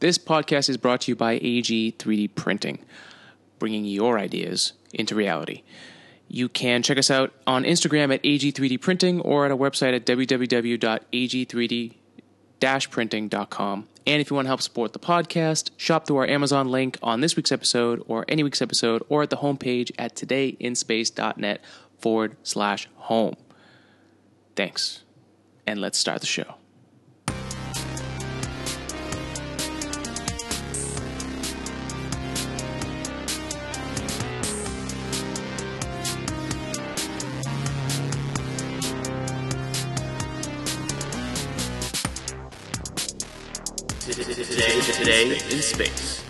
This podcast is brought to you by AG 3D Printing, bringing your ideas into reality. You can check us out on Instagram at AG3D Printing or at our website at www.ag3d-printing.com. And if you want to help support the podcast, shop through our Amazon link on this week's episode or any week's episode or at the homepage at todayinspace.net forward slash home. Thanks. And let's start the show. In space.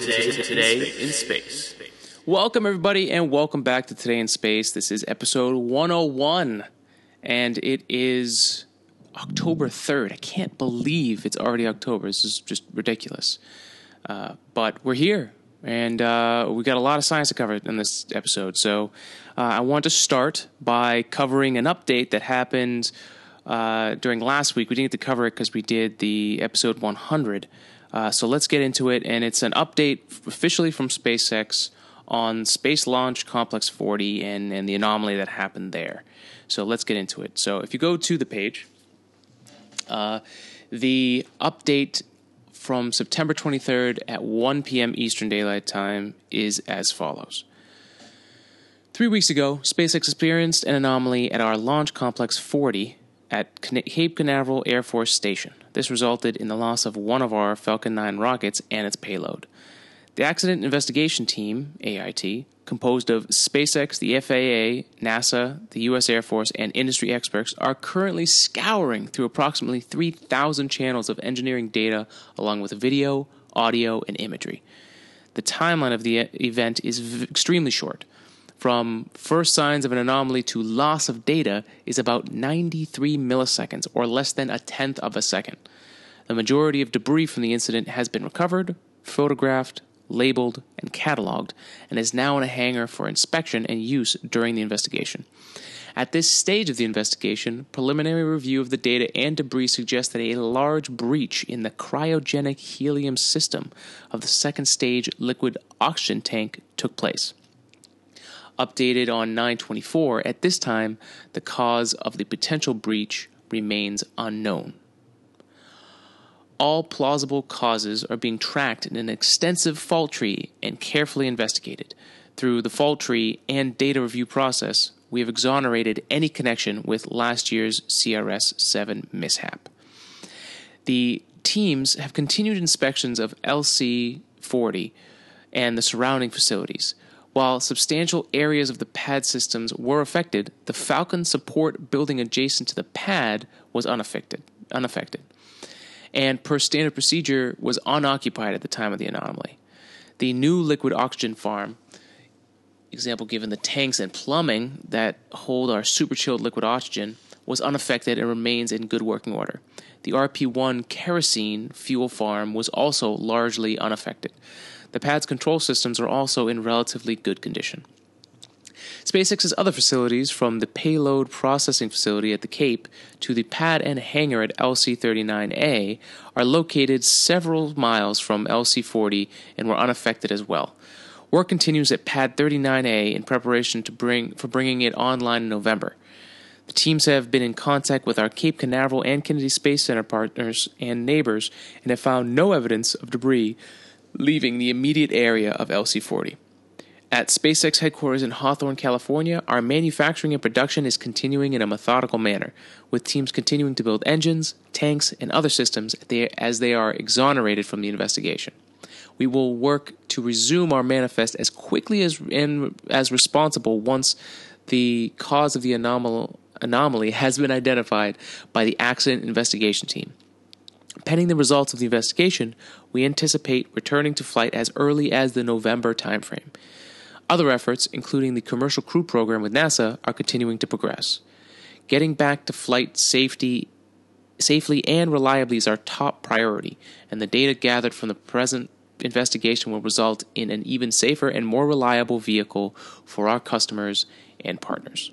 Today, today in space. Welcome, everybody, and welcome back to Today in Space. This is episode 101, and it is October 3rd. I can't believe it's already October. This is just ridiculous. Uh, but we're here, and uh, we got a lot of science to cover in this episode. So uh, I want to start by covering an update that happened uh, during last week. We didn't get to cover it because we did the episode 100. Uh, so let's get into it, and it's an update officially from SpaceX on Space Launch Complex 40 and, and the anomaly that happened there. So let's get into it. So if you go to the page, uh, the update from September 23rd at 1 p.m. Eastern Daylight Time is as follows. Three weeks ago, SpaceX experienced an anomaly at our Launch Complex 40 at Cape Canaveral Air Force Station. This resulted in the loss of one of our Falcon 9 rockets and its payload. The Accident Investigation Team, AIT, composed of SpaceX, the FAA, NASA, the U.S. Air Force, and industry experts, are currently scouring through approximately 3,000 channels of engineering data along with video, audio, and imagery. The timeline of the event is v- extremely short. From first signs of an anomaly to loss of data is about 93 milliseconds, or less than a tenth of a second. The majority of debris from the incident has been recovered, photographed, labeled, and cataloged, and is now in a hangar for inspection and use during the investigation. At this stage of the investigation, preliminary review of the data and debris suggests that a large breach in the cryogenic helium system of the second stage liquid oxygen tank took place. Updated on 924, at this time, the cause of the potential breach remains unknown. All plausible causes are being tracked in an extensive fault tree and carefully investigated. Through the fault tree and data review process, we have exonerated any connection with last year's CRS 7 mishap. The teams have continued inspections of LC 40 and the surrounding facilities. While substantial areas of the pad systems were affected, the Falcon support building adjacent to the pad was unaffected. unaffected and per standard procedure was unoccupied at the time of the anomaly. The new liquid oxygen farm, example given the tanks and plumbing that hold our super chilled liquid oxygen, was unaffected and remains in good working order. The RP1 kerosene fuel farm was also largely unaffected. The pad's control systems are also in relatively good condition. SpaceX's other facilities, from the payload processing facility at the Cape to the pad and hangar at LC 39A, are located several miles from LC 40 and were unaffected as well. Work continues at Pad 39A in preparation bring, for bringing it online in November. The teams have been in contact with our Cape Canaveral and Kennedy Space Center partners and neighbors and have found no evidence of debris leaving the immediate area of LC 40. At SpaceX headquarters in Hawthorne, California, our manufacturing and production is continuing in a methodical manner, with teams continuing to build engines, tanks, and other systems as they are exonerated from the investigation. We will work to resume our manifest as quickly as and as responsible once the cause of the anomal- anomaly has been identified by the accident investigation team. Pending the results of the investigation, we anticipate returning to flight as early as the November timeframe. Other efforts, including the Commercial Crew Program with NASA, are continuing to progress. Getting back to flight safety safely and reliably is our top priority, and the data gathered from the present investigation will result in an even safer and more reliable vehicle for our customers and partners.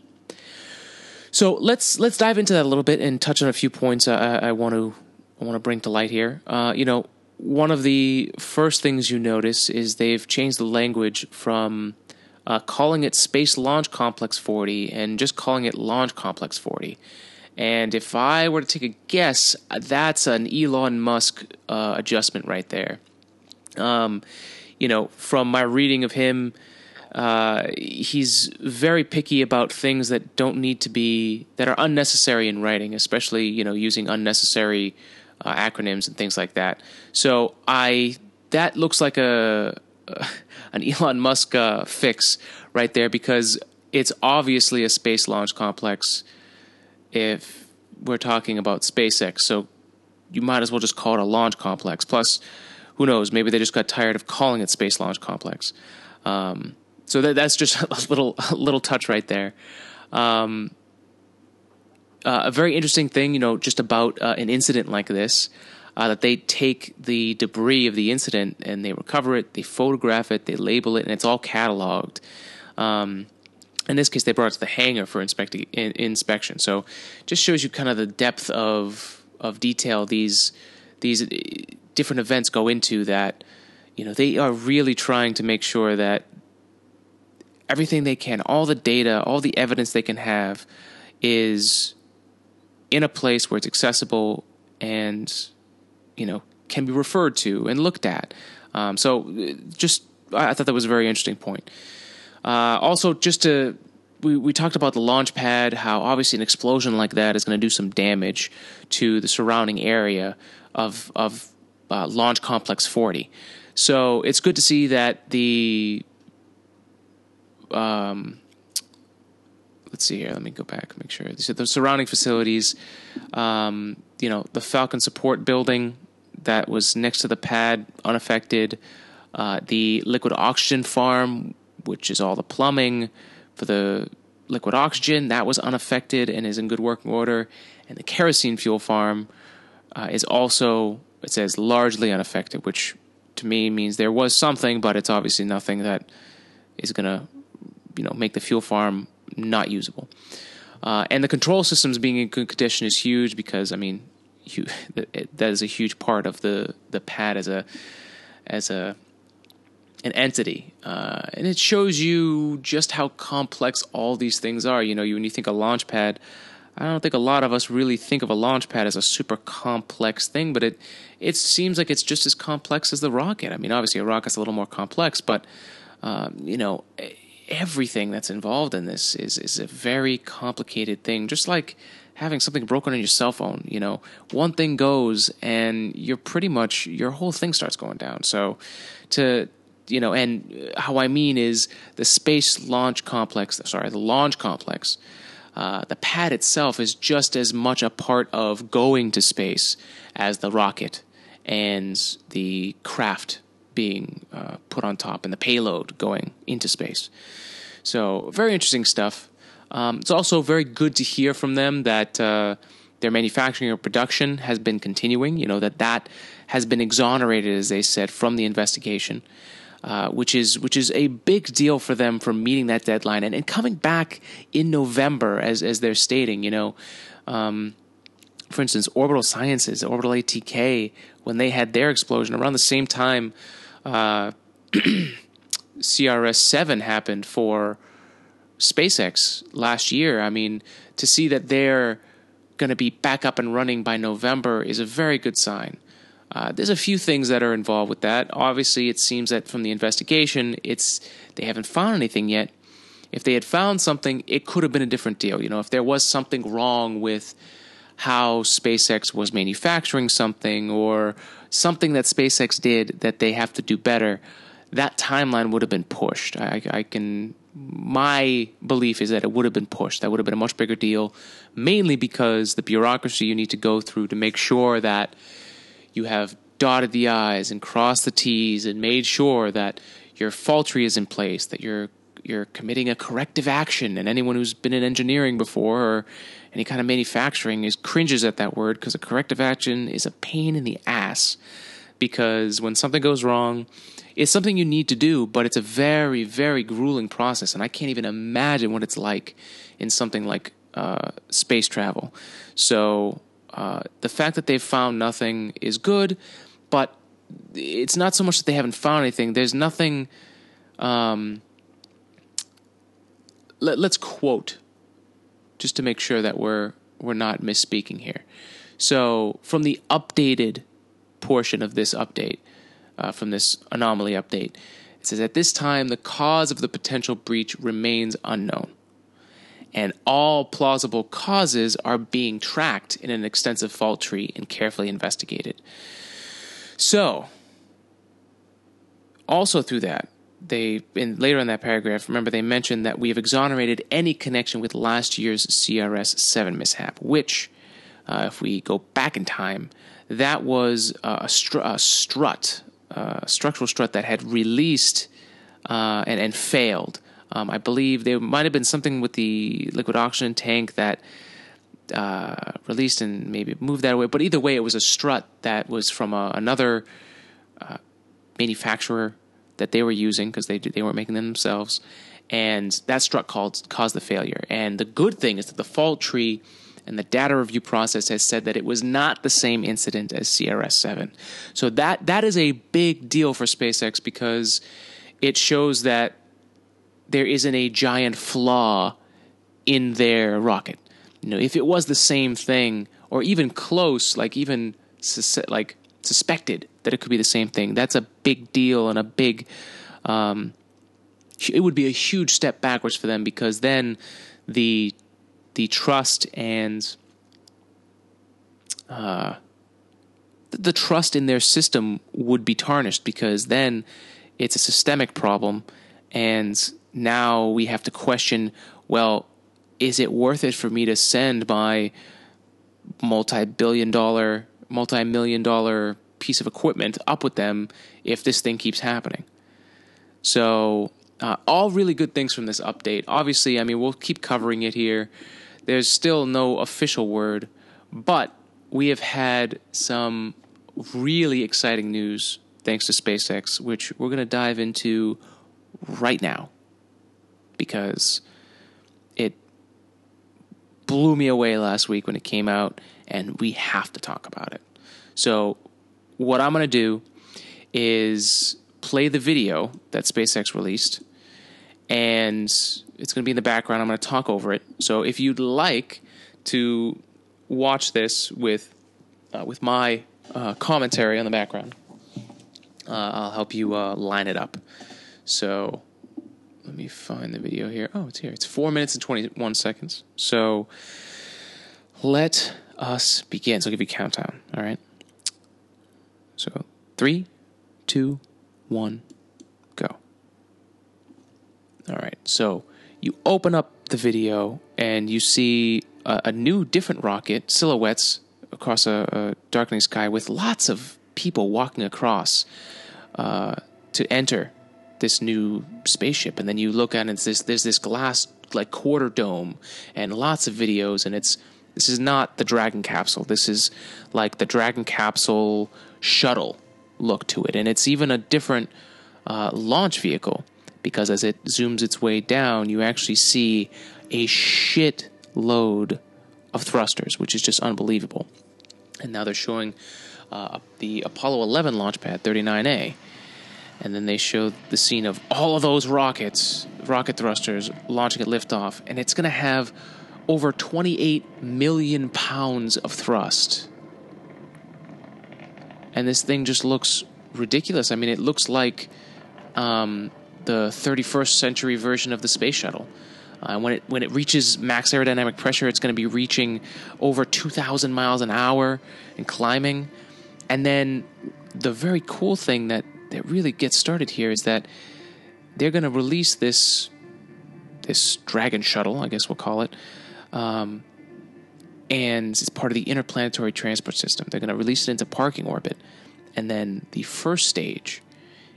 So let's let's dive into that a little bit and touch on a few points I, I want to I want to bring to light here. Uh, you know, one of the first things you notice is they've changed the language from uh, calling it Space Launch Complex 40 and just calling it Launch Complex 40. And if I were to take a guess, that's an Elon Musk uh, adjustment right there. Um, you know, from my reading of him, uh, he's very picky about things that don't need to be that are unnecessary in writing, especially you know using unnecessary uh, acronyms and things like that. So I that looks like a an Elon Musk uh, fix right there because it's obviously a space launch complex. If we're talking about SpaceX, so you might as well just call it a launch complex. Plus, who knows? Maybe they just got tired of calling it Space Launch Complex. Um, so that, that's just a little a little touch right there. Um, uh, a very interesting thing, you know, just about uh, an incident like this, uh, that they take the debris of the incident and they recover it, they photograph it, they label it, and it's all cataloged. Um, in this case, they brought it to the hangar for inspecti- in, inspection. So, just shows you kind of the depth of of detail these these uh, different events go into. That you know they are really trying to make sure that everything they can, all the data, all the evidence they can have, is in a place where it's accessible and you know can be referred to and looked at. Um, so just I thought that was a very interesting point. Uh, also, just to we, we talked about the launch pad, how obviously an explosion like that is going to do some damage to the surrounding area of of uh, Launch Complex 40. So it's good to see that the um, let's see here. Let me go back, make sure. So the surrounding facilities, um, you know, the Falcon support building that was next to the pad, unaffected. Uh, the liquid oxygen farm, which is all the plumbing for the liquid oxygen, that was unaffected and is in good working order. And the kerosene fuel farm uh, is also, it says, largely unaffected, which to me means there was something, but it's obviously nothing that is going to, you know, make the fuel farm not usable. Uh, and the control systems being in good condition is huge because I mean, that is a huge part of the the pad as a as a an entity, uh, and it shows you just how complex all these things are. You know, you, when you think a launch pad, I don't think a lot of us really think of a launch pad as a super complex thing, but it it seems like it's just as complex as the rocket. I mean, obviously a rocket's a little more complex, but um, you know, everything that's involved in this is is a very complicated thing. Just like having something broken on your cell phone, you know, one thing goes and you're pretty much your whole thing starts going down. So to you know, and how I mean is the space launch complex. Sorry, the launch complex. Uh, the pad itself is just as much a part of going to space as the rocket and the craft being uh, put on top and the payload going into space. So, very interesting stuff. Um, it's also very good to hear from them that uh, their manufacturing or production has been continuing. You know that that has been exonerated, as they said, from the investigation, uh, which is which is a big deal for them for meeting that deadline and, and coming back in November, as as they're stating. You know. Um, for instance, Orbital Sciences, Orbital ATK, when they had their explosion around the same time uh, CRS 7 happened for SpaceX last year. I mean, to see that they're going to be back up and running by November is a very good sign. Uh, there's a few things that are involved with that. Obviously, it seems that from the investigation, it's they haven't found anything yet. If they had found something, it could have been a different deal. You know, if there was something wrong with how SpaceX was manufacturing something or something that SpaceX did that they have to do better, that timeline would have been pushed. I, I can. My belief is that it would have been pushed. That would have been a much bigger deal, mainly because the bureaucracy you need to go through to make sure that you have dotted the I's and crossed the T's and made sure that your fault tree is in place, that you're you're committing a corrective action. And anyone who's been in engineering before or any kind of manufacturing is cringes at that word because a corrective action is a pain in the ass because when something goes wrong, it's something you need to do, but it's a very, very grueling process, and I can't even imagine what it's like in something like uh, space travel. So uh, the fact that they've found nothing is good, but it's not so much that they haven't found anything. There's nothing. Um, let, let's quote, just to make sure that we're we're not misspeaking here. So from the updated portion of this update, uh, from this anomaly update, it says at this time the cause of the potential breach remains unknown and all plausible causes are being tracked in an extensive fault tree and carefully investigated. So, also through that, they in later in that paragraph, remember they mentioned that we have exonerated any connection with last year's CRS seven mishap, which, uh, if we go back in time, that was uh, a, str- a, strut, uh, a structural strut that had released uh, and, and failed um, I believe there might have been something with the liquid oxygen tank that uh, released and maybe moved that away. But either way, it was a strut that was from a, another uh, manufacturer that they were using because they they weren't making them themselves, and that strut caused caused the failure. And the good thing is that the fault tree and the data review process has said that it was not the same incident as CRS-7. So that that is a big deal for SpaceX because it shows that there isn't a giant flaw in their rocket. You know, if it was the same thing or even close, like even sus- like suspected that it could be the same thing, that's a big deal and a big. Um, it would be a huge step backwards for them because then the the trust and uh, the, trust in their system would be tarnished because then it's a systemic problem and now we have to question well, is it worth it for me to send my multi billion dollar, multi million dollar piece of equipment up with them if this thing keeps happening? So, uh, all really good things from this update. Obviously, I mean, we'll keep covering it here. There's still no official word, but we have had some really exciting news thanks to SpaceX, which we're going to dive into right now because it blew me away last week when it came out, and we have to talk about it. So, what I'm going to do is play the video that SpaceX released, and it's going to be in the background. I'm going to talk over it. So, if you'd like to watch this with uh, with my uh, commentary on the background, uh, I'll help you uh, line it up. So let me find the video here. Oh, it's here. It's four minutes and 21 seconds. So let us begin. So I'll give you a countdown. All right. So three, two, one, go. All right. So you open up the video and you see a, a new, different rocket, silhouettes across a, a, darkening sky with lots of people walking across uh, to enter this new spaceship, and then you look at it, and this, there's this glass like quarter dome and lots of videos, and it's this is not the Dragon capsule. This is like the Dragon capsule shuttle look to it, and it's even a different uh, launch vehicle because as it zooms its way down, you actually see a shit load of thrusters, which is just unbelievable. And now they're showing uh, the Apollo 11 launch pad 39A and then they show the scene of all of those rockets, rocket thrusters launching at liftoff, and it's going to have over 28 million pounds of thrust. And this thing just looks ridiculous. I mean, it looks like um, the 31st century version of the space shuttle. Uh, when it when it reaches max aerodynamic pressure, it's going to be reaching over 2,000 miles an hour and climbing. And then the very cool thing that that really gets started here is that they're going to release this this Dragon shuttle, I guess we'll call it, um, and it's part of the interplanetary transport system. They're going to release it into parking orbit, and then the first stage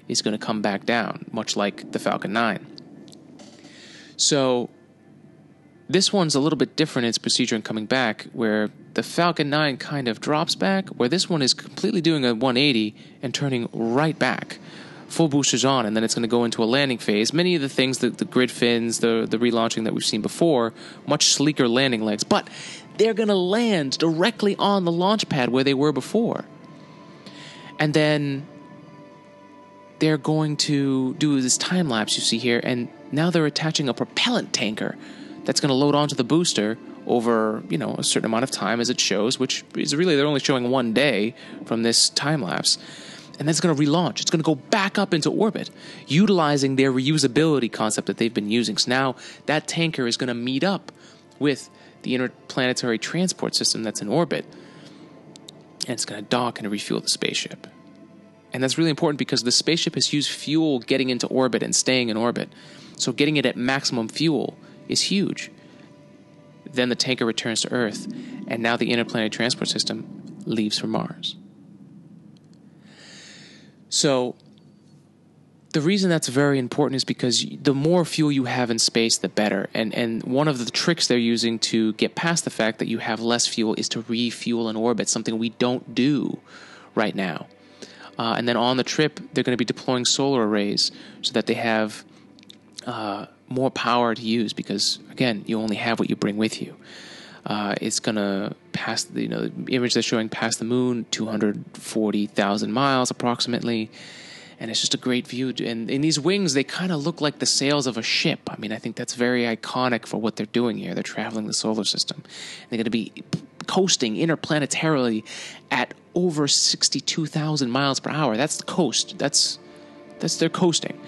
is going to come back down, much like the Falcon 9. So this one's a little bit different in its procedure in coming back, where the Falcon 9 kind of drops back, where this one is completely doing a 180 and turning right back. Full boosters on, and then it's going to go into a landing phase. Many of the things, the, the grid fins, the, the relaunching that we've seen before, much sleeker landing legs, but they're going to land directly on the launch pad where they were before. And then they're going to do this time lapse you see here, and now they're attaching a propellant tanker that's going to load onto the booster over you know a certain amount of time as it shows, which is really they're only showing one day from this time lapse. And that's going to relaunch. It's going to go back up into orbit, utilizing their reusability concept that they've been using. So now that tanker is going to meet up with the interplanetary transport system that's in orbit, and it's going to dock and refuel the spaceship. And that's really important because the spaceship has used fuel getting into orbit and staying in orbit. So getting it at maximum fuel is huge. Then the tanker returns to Earth, and now the interplanetary transport system leaves for Mars. So, the reason that's very important is because the more fuel you have in space, the better. And and one of the tricks they're using to get past the fact that you have less fuel is to refuel in orbit, something we don't do right now. Uh, and then on the trip, they're going to be deploying solar arrays so that they have uh, more power to use because again, you only have what you bring with you. Uh, it's gonna pass the you know the image they're showing past the moon, two hundred forty thousand miles approximately, and it's just a great view. And in these wings, they kind of look like the sails of a ship. I mean, I think that's very iconic for what they're doing here. They're traveling the solar system. They're going to be coasting interplanetarily at over sixty-two thousand miles per hour. That's the coast. That's that's their coasting.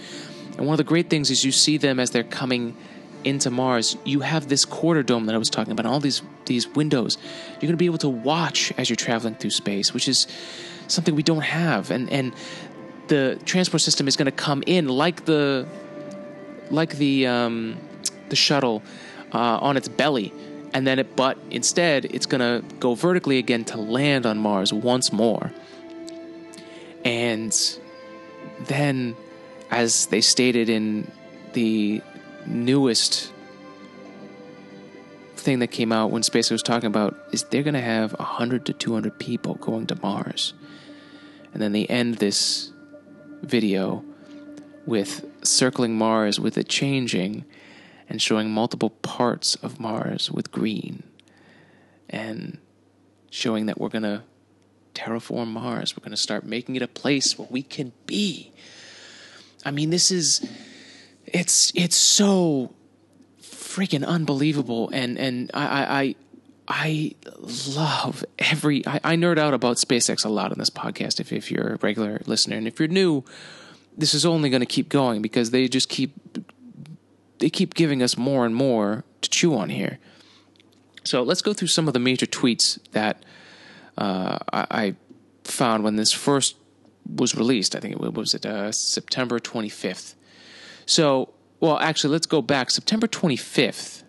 And one of the great things is you see them as they're coming into Mars. You have this quarter dome that I was talking about, all these these windows. You're going to be able to watch as you're traveling through space, which is something we don't have. And and the transport system is going to come in like the like the um, the shuttle uh, on its belly, and then it but instead it's going to go vertically again to land on Mars once more. And then as they stated in the newest thing that came out when SpaceX was talking about is they're going to have 100 to 200 people going to Mars. And then they end this video with circling Mars with it changing and showing multiple parts of Mars with green and showing that we're going to terraform Mars. We're going to start making it a place where we can be I mean, this is it's it's so freaking unbelievable, and and I I. I love every. I, I, nerd out about SpaceX a lot on this podcast. If if you're a regular listener, and if you're new, this is only going to keep going because they just keep they keep giving us more and more to chew on here. So let's go through some of the major tweets that uh, I, I found when this first was released. I think it was it uh, September 25th. So, well, actually, let's go back. September 25th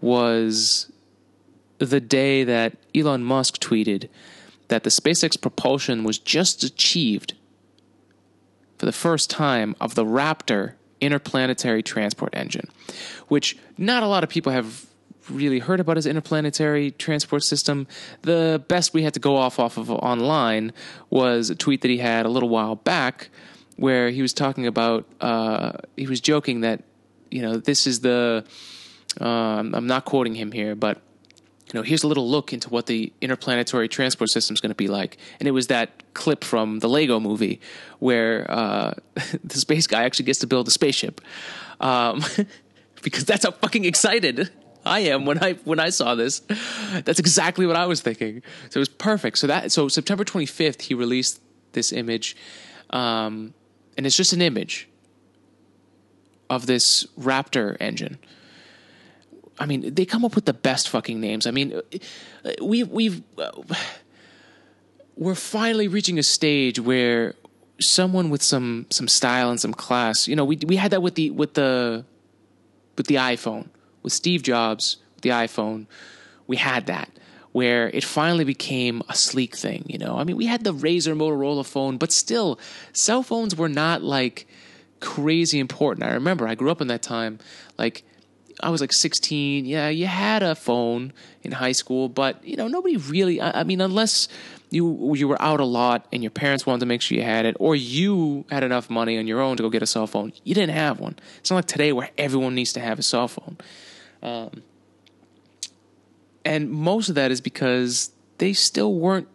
was the day that Elon Musk tweeted that the SpaceX propulsion was just achieved for the first time of the Raptor interplanetary transport engine, which not a lot of people have really heard about his interplanetary transport system. The best we had to go off off of online was a tweet that he had a little while back where he was talking about uh, he was joking that you know this is the um, I'm not quoting him here, but you know here's a little look into what the interplanetary transport system is going to be like, and it was that clip from the Lego Movie where uh, the space guy actually gets to build a spaceship. Um, because that's how fucking excited I am when I when I saw this. That's exactly what I was thinking. So it was perfect. So that so September 25th he released this image, um, and it's just an image of this Raptor engine. I mean, they come up with the best fucking names. I mean, we we've uh, we're finally reaching a stage where someone with some some style and some class. You know, we we had that with the with the with the iPhone with Steve Jobs, the iPhone, we had that where it finally became a sleek thing, you know. I mean, we had the Razr Motorola phone, but still cell phones were not like crazy important. I remember I grew up in that time like I was like 16. Yeah, you had a phone in high school, but you know nobody really. I, I mean, unless you you were out a lot and your parents wanted to make sure you had it, or you had enough money on your own to go get a cell phone, you didn't have one. It's not like today where everyone needs to have a cell phone. Um, and most of that is because they still weren't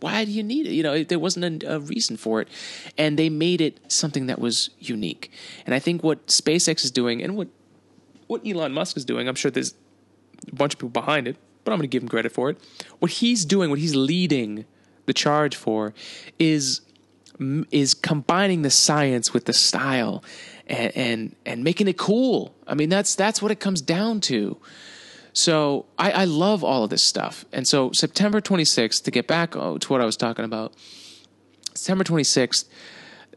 why do you need it? You know, there wasn't a, a, reason for it. And they made it something that was unique. And I think what SpaceX is doing and what what Elon Musk is doing, I'm sure there's a bunch of people behind it, but I'm going to give him credit for it. What he's doing, what he's leading the charge for is is combining the science with the style and and, and making it cool. I mean, that's that's what it comes down to. So I, I love all of this stuff. And so September 26th, to get back oh, to what I was talking about, September 26th,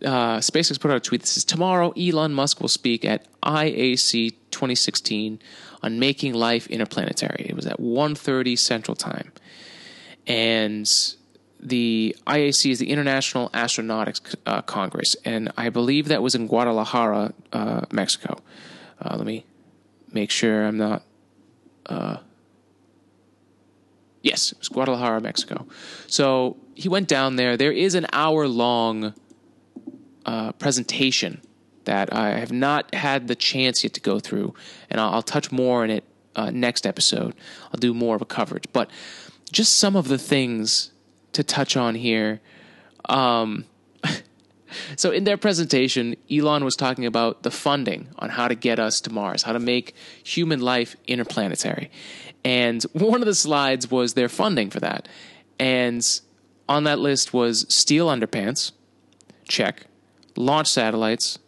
uh, SpaceX put out a tweet that says, Tomorrow, Elon Musk will speak at IAC 2016 on making life interplanetary. It was at 1.30 Central Time. And the IAC is the International Astronautics uh, Congress, and I believe that was in Guadalajara, uh, Mexico. Uh, let me make sure I'm not uh, yes, it was Guadalajara, Mexico. So he went down there. There is an hour long uh, presentation that I have not had the chance yet to go through, and I'll, I'll touch more on it uh, next episode. I'll do more of a coverage, but just some of the things to touch on here. Um, so in their presentation, Elon was talking about the funding on how to get us to Mars, how to make human life interplanetary. And one of the slides was their funding for that. And on that list was steel underpants, check. Launch satellites,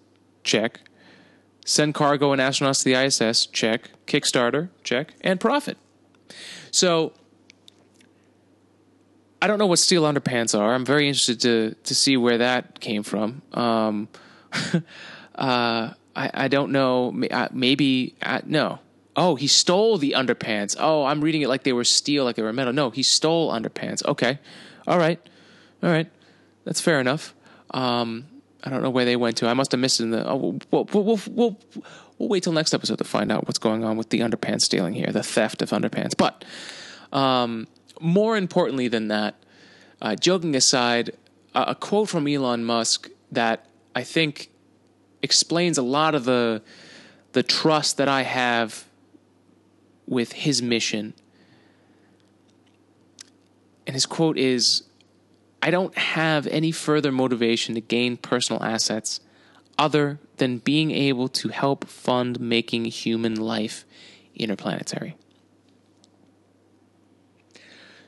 check. Send cargo and astronauts to the ISS, check. Kickstarter, check. And profit. So I don't know what steel underpants are. I'm very interested to to see where that came from. Um, uh, I I don't know. Maybe uh, no. Oh, he stole the underpants. Oh, I'm reading it like they were steel, like they were metal. No, he stole underpants. Okay, all right, all right. That's fair enough. Um, I don't know where they went to. I must have missed it in the. Oh, we'll, we'll, we'll, we'll, wait till next episode to find out what's going on with the underpants stealing here, the theft of underpants. But um, more importantly than that, uh, joking aside, uh, a quote from Elon Musk that I think explains a lot of the the trust that I have with his mission. And his quote is I don't have any further motivation to gain personal assets other than being able to help fund making human life interplanetary.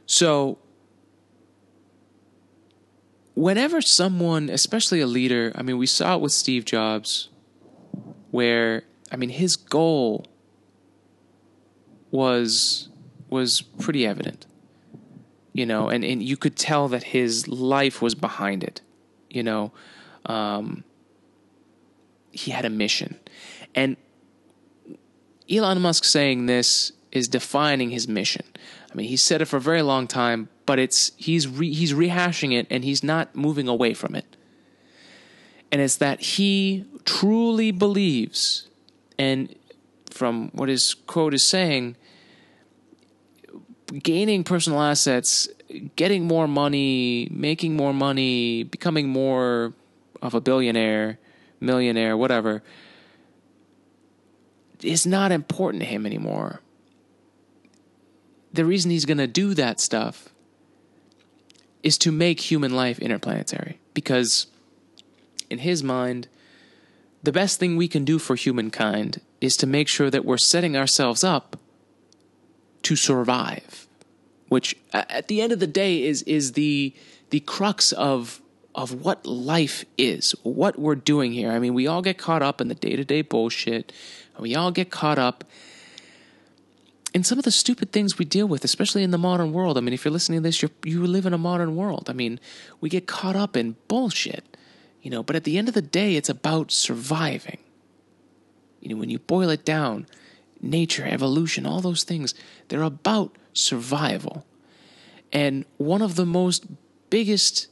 So, whenever someone, especially a leader, I mean, we saw it with Steve Jobs, where, I mean, his goal was was pretty evident you know and, and you could tell that his life was behind it you know. Um, he had a mission. And elon musk saying this is defining his mission. I mean, he said it for a very long time, but it's he's re, he's rehashing it and he's not moving away from it. And it's that he truly believes, and from what his quote is saying, gaining personal assets, getting more money, making more money, becoming more of a billionaire, millionaire, whatever, is not important to him anymore the reason he's going to do that stuff is to make human life interplanetary. Because in his mind, the best thing we can do for humankind is to make sure that we're setting ourselves up to survive, which at the end of the day is is the the crux of of what life is, what we're doing here. I mean, we all get caught up in the day-to-day bullshit. and We all get caught up in some of the stupid things we deal with, especially in the modern world. I mean, if you're listening to this, you you live in a modern world. I mean, we get caught up in bullshit, you know. But at the end of the day, it's about surviving. You know, when you boil it down, nature, evolution, all those things, they're about survival. And one of the most biggest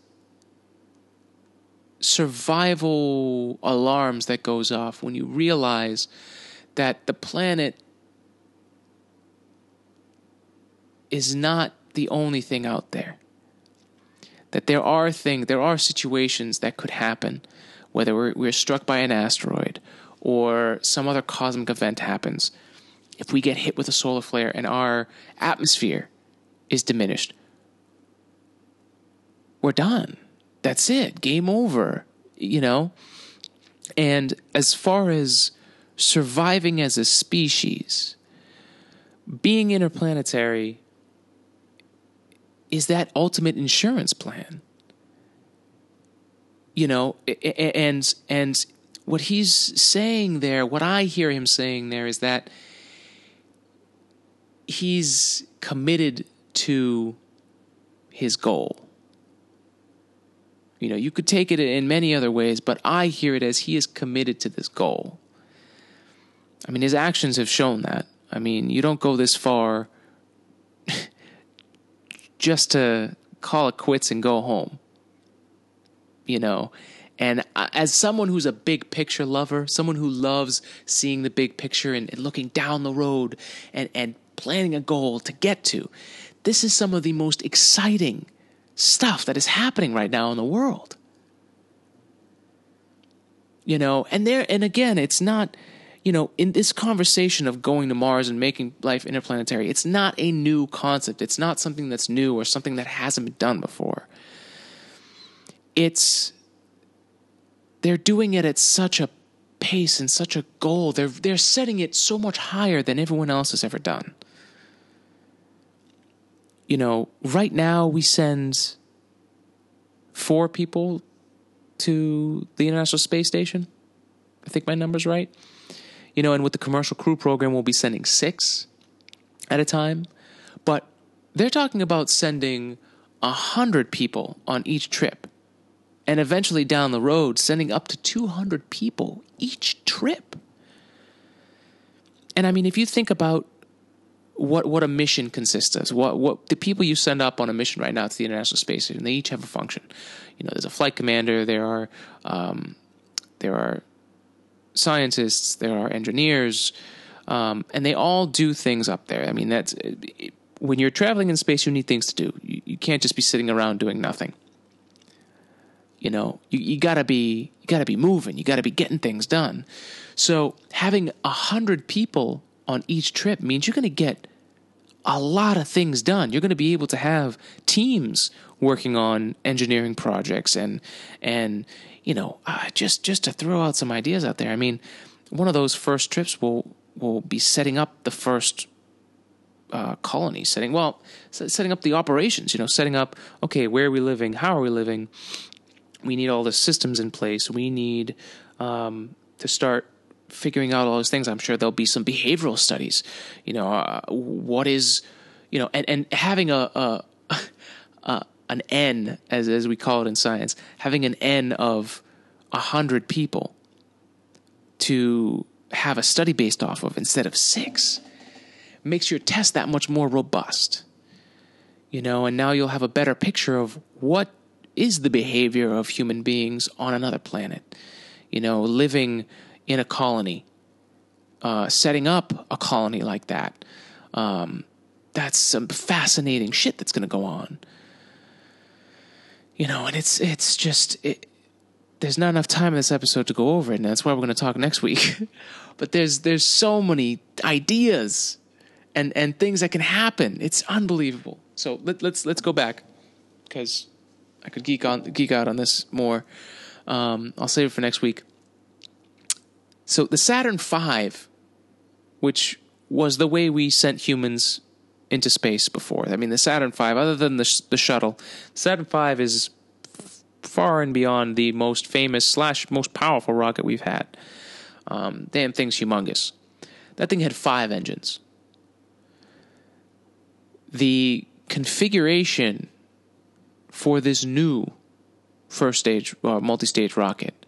survival alarms that goes off when you realize that the planet is not the only thing out there. That there are things, there are situations that could happen, whether we're, we're struck by an asteroid or some other cosmic event happens. If we get hit with a solar flare and our atmosphere is diminished, we're done. That's it. Game over. You know? And as far as surviving as a species, being interplanetary is that ultimate insurance plan. You know, and and what he's saying there, what I hear him saying there is that he's committed to his goal. You know, you could take it in many other ways, but I hear it as he is committed to this goal. I mean, his actions have shown that. I mean, you don't go this far just to call it quits and go home. You know, and as someone who's a big picture lover, someone who loves seeing the big picture and, and, looking down the road and, and planning a goal to get to, this is some of the most exciting stuff that is happening right now in the world. You know, and there, and again, it's not you know, in this conversation of going to Mars and making life interplanetary, it's not a new concept. It's not something that's new or something that hasn't been done before. It's they're doing it at such a pace and such a goal. They're they're setting it so much higher than everyone else has ever done. You know, right now we send four people to the International Space Station. I think my number's right. You know, and with the commercial crew program, we'll be sending six at a time. But they're talking about sending a hundred people on each trip. And eventually down the road, sending up to 200 people each trip. And I mean, if you think about what what a mission consists of, what what the people you send up on a mission right now to the International Space Station, they each have a function. You know, there's a flight commander. There are um, there are scientists, there are engineers, um, and they all do things up there. I mean, that's when you're traveling in space, you need things to do. You, you can't just be sitting around doing nothing. You know, you, you gotta be you gotta be moving. You gotta be getting things done. So having a hundred people on each trip means you're gonna get a lot of things done. You're going to be able to have teams working on engineering projects and and you know, uh, just just to throw out some ideas out there. I mean, one of those first trips will will be setting up the first uh, colony, setting well, setting up the operations. You know, setting up okay, where are we living? How are we living? We need all the systems in place. We need um, to start figuring out all those things. I'm sure there'll be some behavioral studies. You know, uh, what is you know, and and having a, a, a an N, as as we call it in science, having an N of a hundred people to have a study based off of instead of six makes your test that much more robust. You know, and now you'll have a better picture of what is the behavior of human beings on another planet. You know, living in a colony, uh, setting up a colony like that. Um, that's some fascinating shit that's going to go on you know, and it's it's just it, there's not enough time in this episode to go over it, and that's why we're going to talk next week. but there's there's so many ideas and and things that can happen. It's unbelievable. So let, let's let's go back because I could geek on geek out on this more. Um, I'll save it for next week. So the Saturn V, which was the way we sent humans into space before. I mean, the Saturn V, other than the the shuttle, Saturn V is far and beyond the most famous slash most powerful rocket we've had. Um, damn thing's humongous. That thing had five engines. The configuration for this new first stage, uh, multi stage rocket,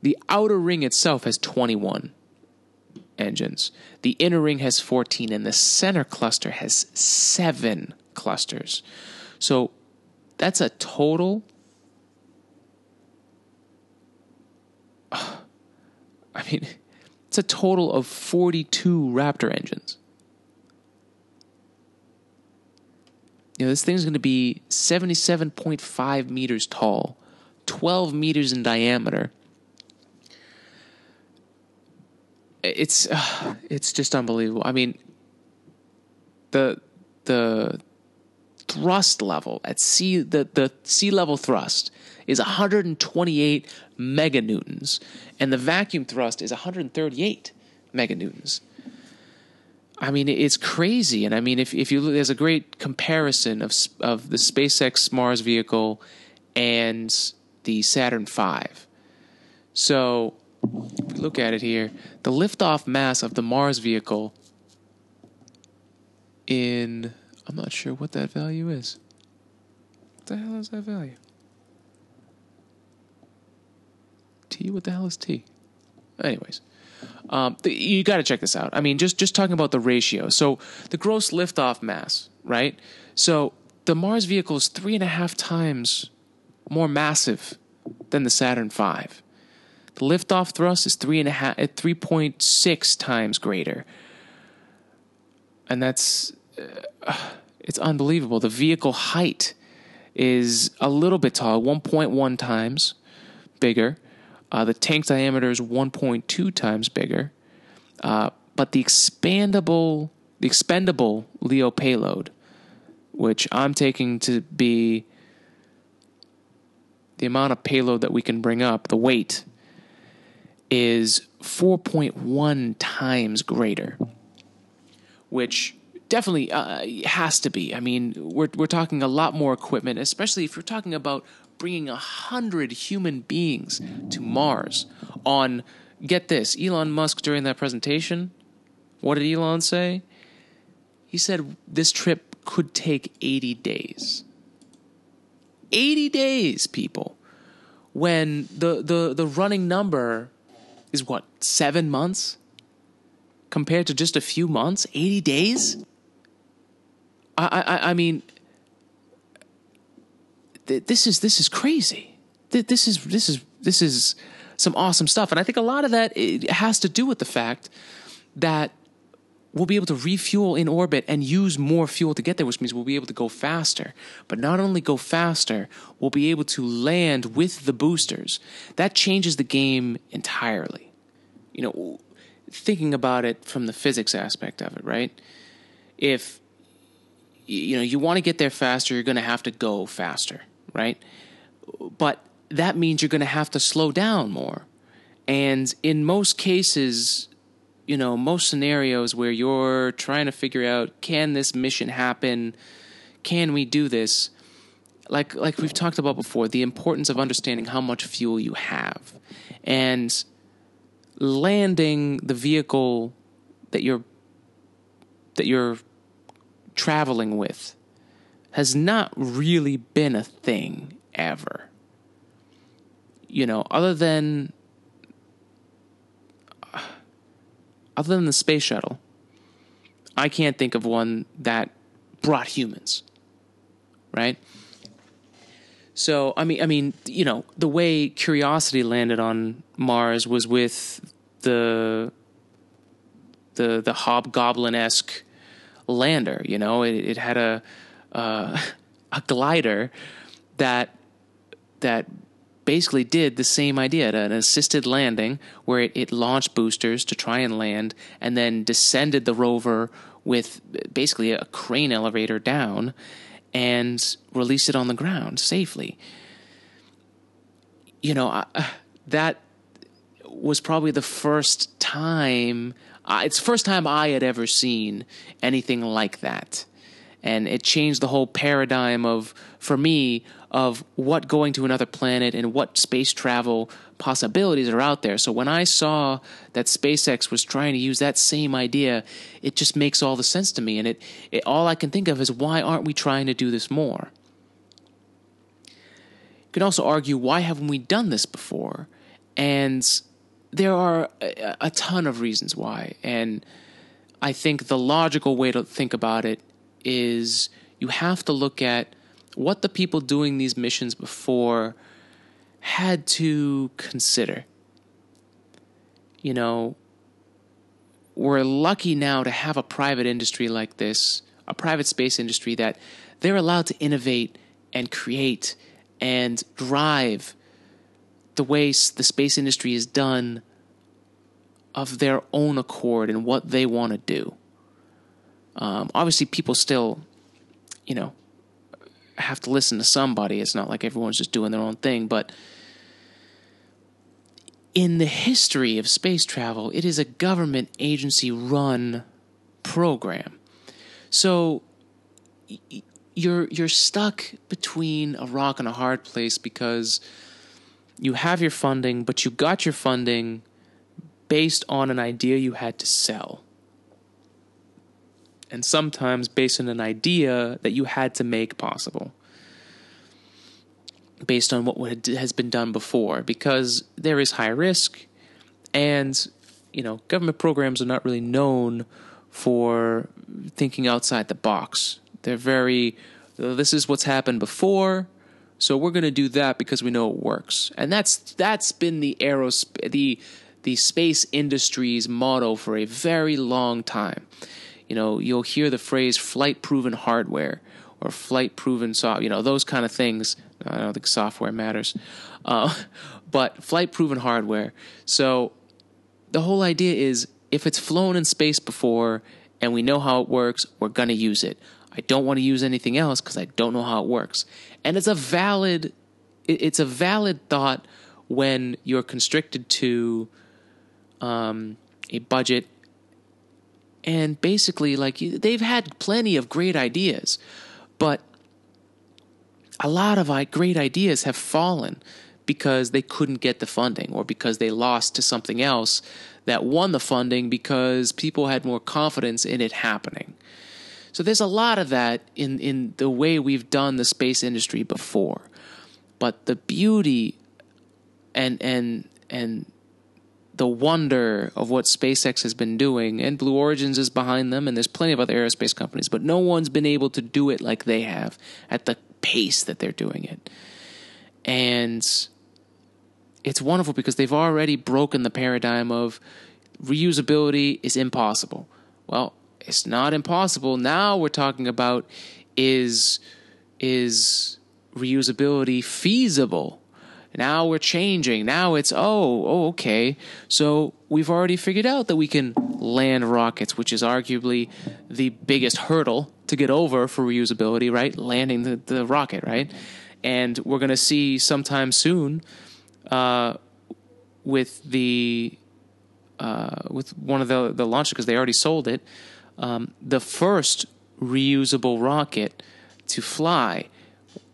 the outer ring itself has 21 engines. The inner ring has 14, and the center cluster has seven clusters. So that's a total. I mean, It's a total of 42 Raptor engines. You know, this thing's going to be 77.5 meters tall, 12 meters in diameter. It's uh, it's just unbelievable. I mean, the the thrust level at sea the, the sea level thrust is 128 meganewtons and the vacuum thrust is 138 meganewtons i mean it's crazy and i mean if, if you look there's a great comparison of of the spacex mars vehicle and the saturn v so look at it here the liftoff mass of the mars vehicle in I'm not sure what that value is. What the hell is that value? T? What the hell is T? Anyways, um, the, you got to check this out. I mean, just just talking about the ratio. So the gross liftoff mass, right? So the Mars vehicle is three and a half times more massive than the Saturn V. The liftoff thrust is three and a half, at three point six times greater, and that's uh, it's unbelievable. The vehicle height is a little bit tall, 1.1 times bigger. Uh, the tank diameter is 1.2 times bigger. Uh, but the expandable, the expendable LEO payload, which I'm taking to be the amount of payload that we can bring up, the weight, is 4.1 times greater, which definitely uh, has to be. I mean, we're we're talking a lot more equipment, especially if you're talking about bringing a hundred human beings to Mars. On get this, Elon Musk during that presentation, what did Elon say? He said this trip could take 80 days. 80 days, people. When the the the running number is what, 7 months? Compared to just a few months, 80 days? I, I, I mean, this is this is crazy. This is this is this is some awesome stuff, and I think a lot of that has to do with the fact that we'll be able to refuel in orbit and use more fuel to get there, which means we'll be able to go faster. But not only go faster, we'll be able to land with the boosters. That changes the game entirely. You know, thinking about it from the physics aspect of it, right? If you know you want to get there faster you're going to have to go faster right? But that means you're going to have to slow down more. And in most cases you know most scenarios where you're trying to figure out can this mission happen? Can we do this? Like like we've talked about before the importance of understanding how much fuel you have. And landing the vehicle that you're that you're traveling with has not really been a thing ever. You know, other than uh, other than the space shuttle, I can't think of one that brought humans. Right? So, I mean, I mean, you know, the way Curiosity landed on Mars was with the the the hobgoblin esque lander. You know, it, it had a uh, a glider that that basically did the same idea, an assisted landing where it, it launched boosters to try and land, and then descended the rover with basically a crane elevator down and released it on the ground safely. You know, I, that was probably the first time it's the first time I had ever seen anything like that. And it changed the whole paradigm of, for me, of what going to another planet and what space travel possibilities are out there. So when I saw that SpaceX was trying to use that same idea, it just makes all the sense to me. And it, it all I can think of is why aren't we trying to do this more? You can also argue why haven't we done this before? And there are a, a ton of reasons why. And I think the logical way to think about it is you have to look at what the people doing these missions before had to consider. You know, we're lucky now to have a private industry like this, a private space industry that they're allowed to innovate and create and drive the way the space industry is done of their own accord and what they want to do. Um, obviously, people still, you know, have to listen to somebody. It's not like everyone's just doing their own thing, but in the history of space travel, it is a government agency run program. So you're you're stuck between a rock and a hard place because you have your funding, but you got your funding based on an idea you had to sell. And sometimes based on an idea that you had to make possible. Based on what has been done before, because there is high risk, and you know government programs are not really known for thinking outside the box. They're very, this is what's happened before, so we're going to do that because we know it works. And that's that's been the aerospace the the space industry's motto for a very long time. You know, you'll hear the phrase flight proven hardware or flight proven software, you know, those kind of things. I don't think software matters. Uh, but flight proven hardware. So the whole idea is if it's flown in space before and we know how it works, we're going to use it. I don't want to use anything else because I don't know how it works. And it's a valid it's a valid thought when you're constricted to um, a budget and basically like they've had plenty of great ideas but a lot of great ideas have fallen because they couldn't get the funding or because they lost to something else that won the funding because people had more confidence in it happening. So there's a lot of that in, in the way we've done the space industry before. But the beauty and and and the wonder of what SpaceX has been doing, and Blue Origins is behind them, and there's plenty of other aerospace companies, but no one's been able to do it like they have at the pace that they're doing it. And it's wonderful because they've already broken the paradigm of reusability is impossible. Well, it's not impossible. Now we're talking about is is reusability feasible? Now we're changing. Now it's oh, oh okay. So we've already figured out that we can land rockets, which is arguably the biggest hurdle to get over for reusability, right? Landing the, the rocket, right? And we're going to see sometime soon uh, with the uh, with one of the the launches because they already sold it um, the first reusable rocket to fly.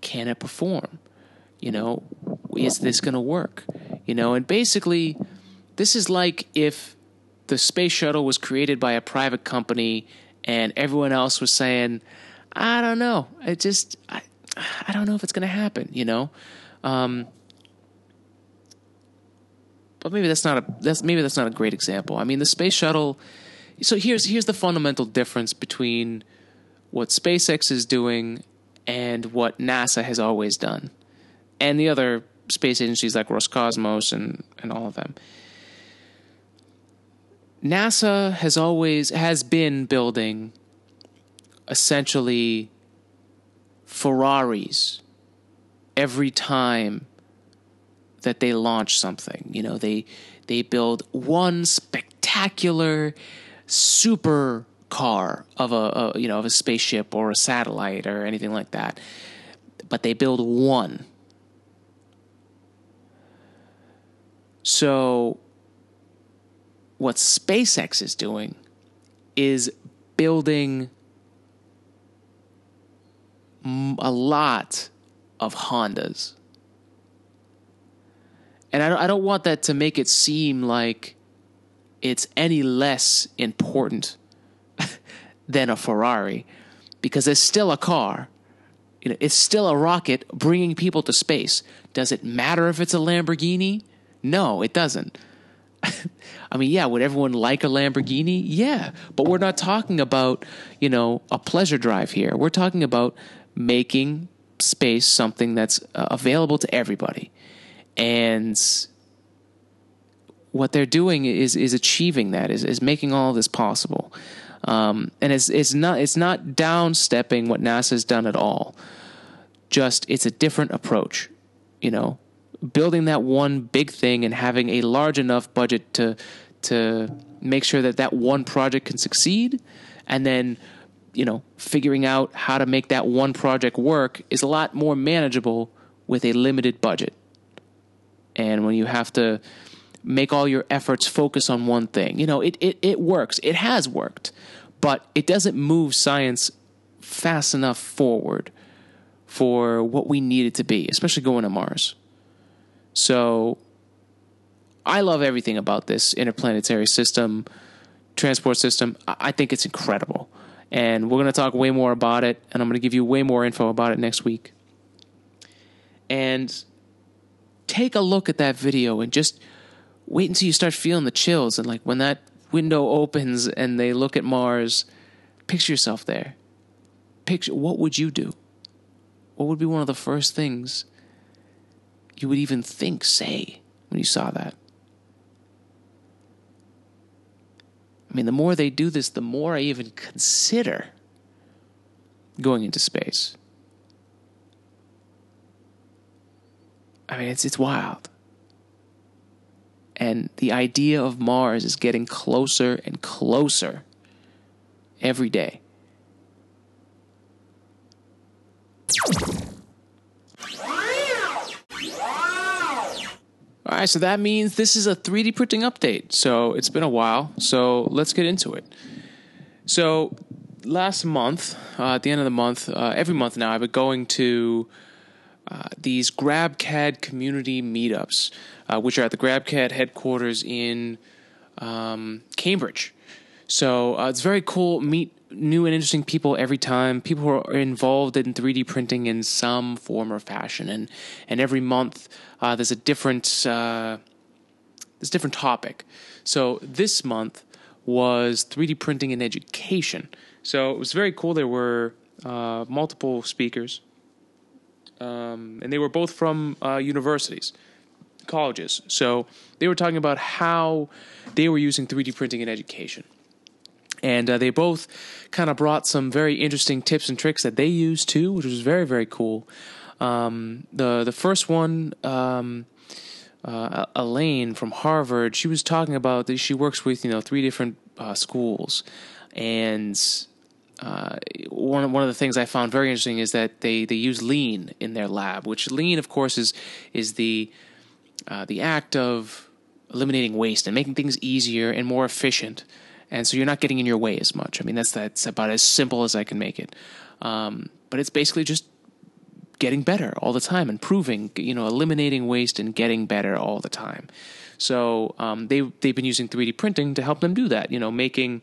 Can it perform? You know, is this going to work? You know, and basically, this is like if the space shuttle was created by a private company and everyone else was saying, I don't know. It just, I, I don't know if it's going to happen, you know? Um, but maybe that's not a that's maybe that's not a great example. I mean, the space shuttle so here's here's the fundamental difference between what SpaceX is doing and what NASA has always done, and the other space agencies like Roscosmos and and all of them. NASA has always has been building essentially Ferraris every time that they launch something. You know, they they build one spectacular super car of a, a, you know of a spaceship or a satellite or anything like that but they build one so what SpaceX is doing is building a lot of Hondas and I don't, want that to make it seem like it's any less important than a Ferrari because it's still a car. You know, it's still a rocket bringing people to space. Does it matter if it's a Lamborghini? No, it doesn't. I mean, yeah, would everyone like a Lamborghini? Yeah, but we're not talking about, you know, a pleasure drive here. We're talking about making space something that's uh, available to everybody. And what they're doing is is achieving that is is making all this possible. Um, and it's it's not it's not downstepping what NASA's done at all. Just it's a different approach, you know, building that one big thing and having a large enough budget to to make sure that that one project can succeed, and then you know figuring out how to make that one project work is a lot more manageable with a limited budget. And when you have to make all your efforts focus on one thing. You know, it, it, it works. It has worked, but it doesn't move science fast enough forward for what we need it to be, especially going to Mars. So I love everything about this interplanetary system, transport system. I think it's incredible. And we're going to talk way more about it, and I'm going to give you way more info about it next week. And take a look at that video and just wait until you start feeling the chills and like when that window opens and they look at Mars, picture yourself there. Picture what would you do? What would be one of the first things you would even think, say, when you saw that? I mean, the more they do this, the more I even consider going into space. I mean, it's it's wild. And the idea of Mars is getting closer and closer every day. All right, so that means this is a 3D printing update. So it's been a while, so let's get into it. So last month, uh, at the end of the month, uh, every month now, I've been going to uh, these GrabCAD community meetups, uh, which are at the GrabCAD headquarters in um, Cambridge. So uh, it's very cool. Meet new and interesting people every time. People who are involved in 3D printing in some form or fashion, and and every month uh, there's a different uh, there's a different topic. So this month was 3D printing in education. So it was very cool. There were multiple speakers um, and they were both from uh, universities, colleges. So they were talking about how they were using 3D printing in education. And uh, they both kind of brought some very interesting tips and tricks that they use too, which was very, very cool. Um, the the first one, um, uh, Elaine from Harvard, she was talking about that she works with you know three different uh, schools, and uh, one one of the things I found very interesting is that they, they use lean in their lab, which lean, of course, is is the uh, the act of eliminating waste and making things easier and more efficient, and so you're not getting in your way as much. I mean, that's that's about as simple as I can make it. Um, but it's basically just getting better all the time, improving, you know, eliminating waste and getting better all the time. So um, they they've been using 3D printing to help them do that. You know, making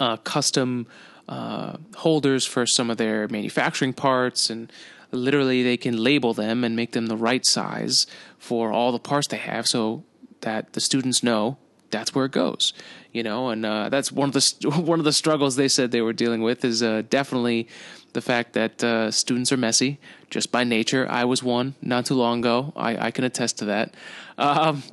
uh, custom uh, holders for some of their manufacturing parts and literally they can label them and make them the right size for all the parts they have so that the students know that's where it goes you know and uh, that's one of the one of the struggles they said they were dealing with is uh, definitely the fact that uh, students are messy just by nature. I was one not too long ago. I, I can attest to that. Um,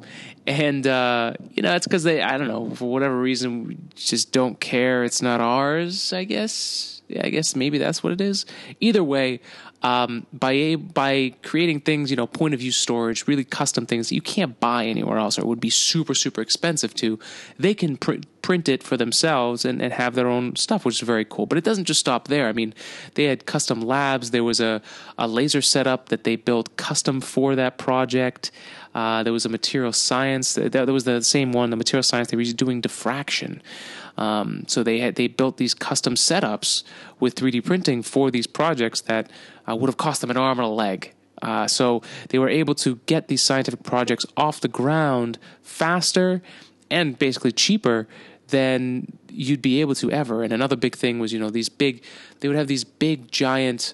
and uh, you know, it's because they I don't know for whatever reason just don't care. It's not ours. I guess. Yeah, I guess maybe that's what it is. Either way, um, by by creating things, you know, point of view storage, really custom things that you can't buy anywhere else, or would be super super expensive to, they can pr- print it for themselves and, and have their own stuff, which is very cool. But it doesn't just stop there. I mean, they had custom labs. There was a a laser setup that they built custom for that project. Uh, there was a material science. That, that was the same one. The material science they were doing diffraction. Um, so they had they built these custom setups with 3D printing for these projects that uh, would have cost them an arm and a leg. Uh, so they were able to get these scientific projects off the ground faster and basically cheaper than you'd be able to ever. And another big thing was, you know, these big, they would have these big giant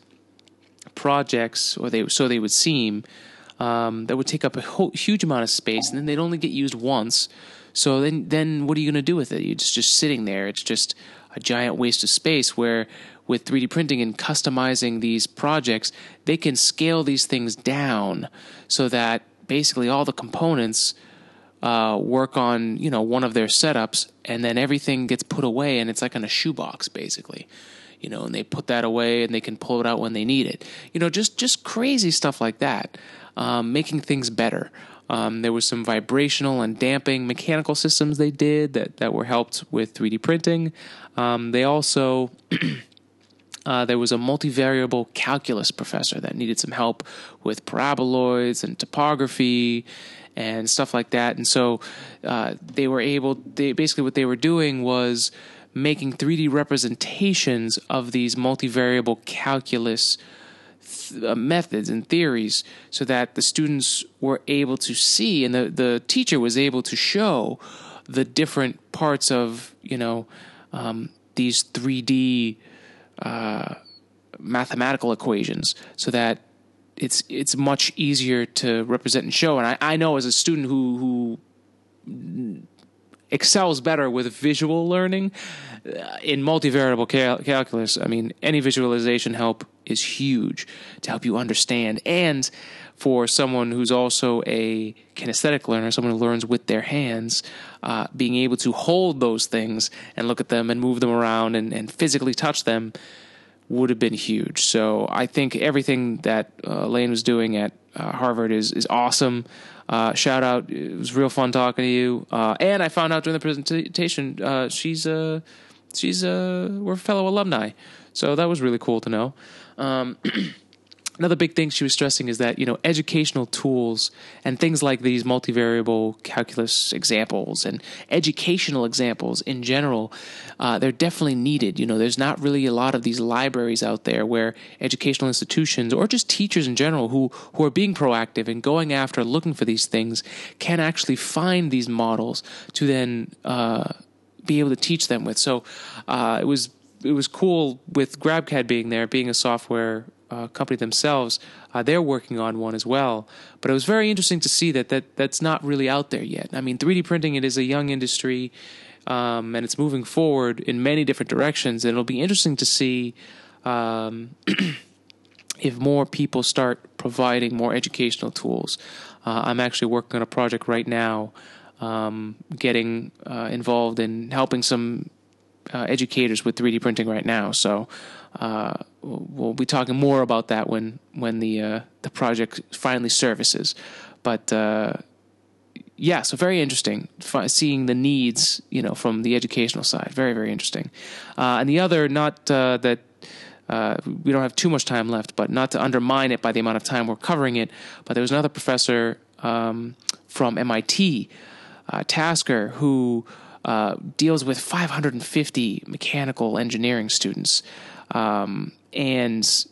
projects, or they so they would seem, um, that would take up a huge amount of space, and then they'd only get used once. So then, then what are you going to do with it? It's just sitting there. It's just a giant waste of space. Where with 3D printing and customizing these projects, they can scale these things down so that basically all the components uh, work on you know one of their setups, and then everything gets put away, and it's like in a shoebox basically. You know, and they put that away, and they can pull it out when they need it. You know, just just crazy stuff like that, um, making things better. Um, there was some vibrational and damping mechanical systems they did that, that were helped with 3D printing. Um, they also uh, there was a multivariable calculus professor that needed some help with paraboloids and topography and stuff like that. And so uh, they were able. They basically what they were doing was making 3D representations of these multivariable calculus uh, methods and theories so that the students were able to see and the, the teacher was able to show the different parts of you know um, these 3d uh, mathematical equations so that it's it's much easier to represent and show. And I, I know as a student who who excels better with visual learning in multivariable cal- calculus. I mean, any visualization help is huge to help you understand. And for someone who's also a kinesthetic learner, someone who learns with their hands, uh, being able to hold those things and look at them and move them around and, and physically touch them would have been huge. So I think everything that uh, Lane was doing at uh, Harvard is is awesome. Uh, shout out! It was real fun talking to you. Uh, and I found out during the presentation uh, she's a she's a we're fellow alumni, so that was really cool to know. Um, another big thing she was stressing is that you know educational tools and things like these multivariable calculus examples and educational examples in general uh, they're definitely needed you know there's not really a lot of these libraries out there where educational institutions or just teachers in general who who are being proactive and going after looking for these things can actually find these models to then uh, be able to teach them with so uh, it was it was cool with GrabCAD being there, being a software uh, company themselves, uh, they're working on one as well. But it was very interesting to see that, that that's not really out there yet. I mean, 3D printing it is a young industry, um, and it's moving forward in many different directions. And it'll be interesting to see um, if more people start providing more educational tools. Uh, I'm actually working on a project right now, um, getting uh, involved in helping some uh, educators with 3D printing right now. So uh, we'll be talking more about that when when the uh, the project finally services. But uh, yeah, so very interesting seeing the needs, you know, from the educational side. Very very interesting. Uh, and the other, not uh, that. we don't have too much time left, but not to undermine it by the amount of time we're covering it. But there was another professor um, from MIT, Tasker, who uh, deals with 550 mechanical engineering students um, and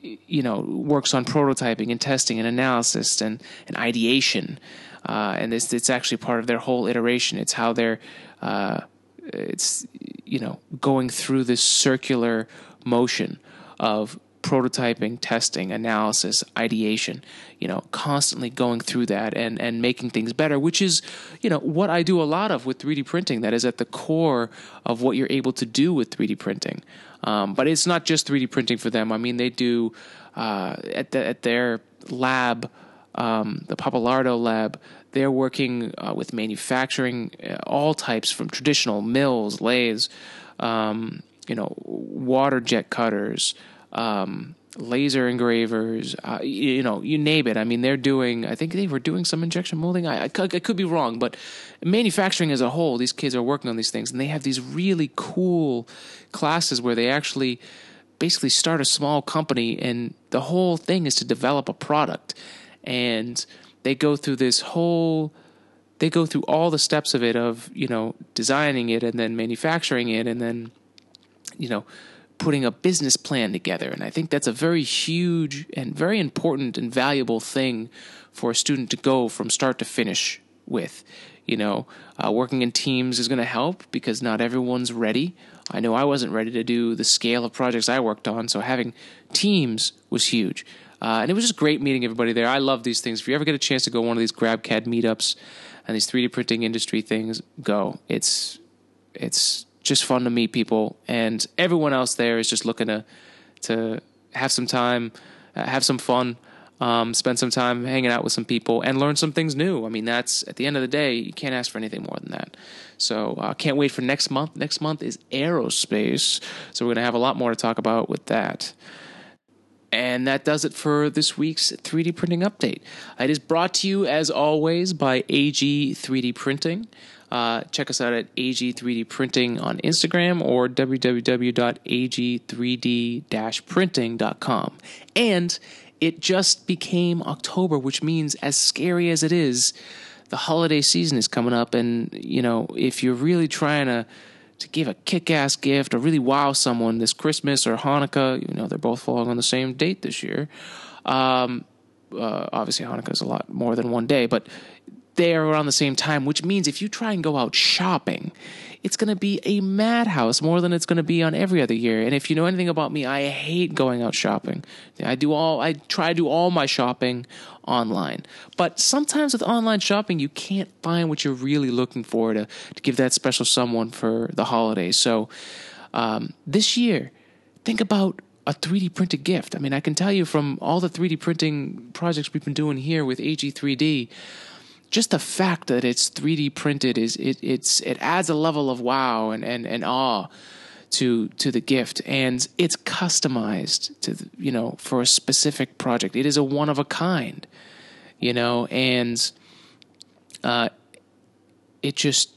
you know works on prototyping and testing and analysis and, and ideation. Uh, and it's, it's actually part of their whole iteration. It's how they're uh, it's you know going through this circular motion of prototyping, testing, analysis, ideation, you know, constantly going through that and, and making things better, which is, you know, what I do a lot of with 3D printing. That is at the core of what you're able to do with 3D printing. Um, but it's not just 3D printing for them. I mean, they do uh, at, the, at their lab, um, the Pappalardo lab, they're working uh, with manufacturing uh, all types from traditional mills, lathes, um, you know, water jet cutters, um, laser engravers, uh, you know, you name it. I mean, they're doing. I think they were doing some injection molding. I, I, I could be wrong, but manufacturing as a whole, these kids are working on these things, and they have these really cool classes where they actually basically start a small company, and the whole thing is to develop a product, and they go through this whole. They go through all the steps of it, of you know, designing it and then manufacturing it, and then, you know, putting a business plan together. And I think that's a very huge and very important and valuable thing for a student to go from start to finish with. You know, uh, working in teams is going to help because not everyone's ready. I know I wasn't ready to do the scale of projects I worked on, so having teams was huge. Uh, and it was just great meeting everybody there. I love these things. If you ever get a chance to go one of these GrabCAD meetups and these 3D printing industry things, go. It's it's just fun to meet people, and everyone else there is just looking to to have some time, uh, have some fun. um, spend some time hanging out with some people, and learn some things new. I mean, that's at the end of the day, you can't ask for anything more than that. So, uh, can't wait for next month. Next month is aerospace, so we're gonna have a lot more to talk about with that. And that does it for this week's 3D printing update. It is brought to you, as always, by AG 3D Printing. Uh, check us out at AG3D Printing on Instagram or www.ag3d-printing.com. And it just became October, which means, as scary as it is, the holiday season is coming up. And, you know, if you're really trying to to give a kick-ass gift or really wow someone this Christmas or Hanukkah. You know, they're both falling on the same date this year. Um, uh, obviously, Hanukkah is a lot more than one day, but they are around the same time, which means if you try and go out shopping, it's going to be a madhouse more than it's going to be on every other year. And if you know anything about me, I hate going out shopping. I do all I try to do all my shopping online. But sometimes with online shopping, you can't find what you're really looking for to to give that special someone for the holidays. So um, this year, think about a 3D printed gift. I mean, I can tell you from all the 3D printing projects we've been doing here with AG3D just the fact that it's 3D printed is it it's it adds a level of wow and and, and awe to to the gift. And it's customized to you know for a specific project. It is a one of a kind you know and uh it just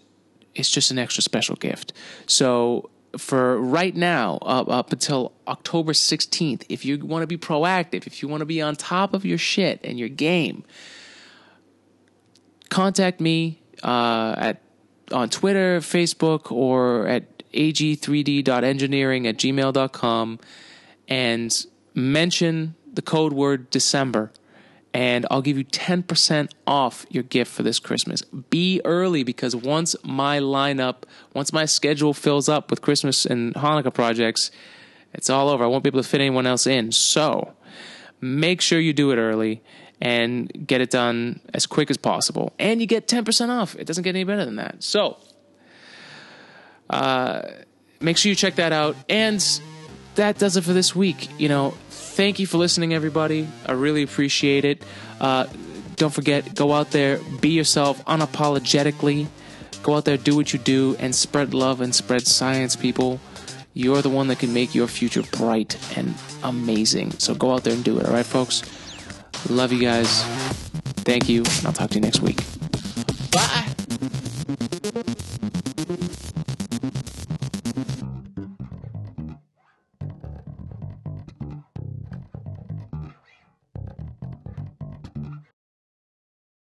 it's just an extra special gift. So for right now up, up until october 16th if you want to be proactive if you want to be on top of your shit and your game contact me uh, at on Twitter, Facebook, or at ag3d.engineering at gmail.com and mention the code word December and I'll give you 10% off your gift for this Christmas. Be early because once my lineup, once my schedule fills up with Christmas and Hanukkah projects, it's all over. I won't be able to fit anyone else in. So make sure you do it early and get it done as quick as possible. And you get 10% off. It doesn't get any better than that. So, uh, make sure you check that out. And that does it for this week. You know, thank you for listening, everybody. I really appreciate it. Uh, don't forget, go out there, be yourself unapologetically. Go out there, do what you do, and spread love and spread science, people. You're the one that can make your future bright and amazing. So go out there and do it, all right, folks? Love you guys. Thank you, and I'll talk to you next week. Bye.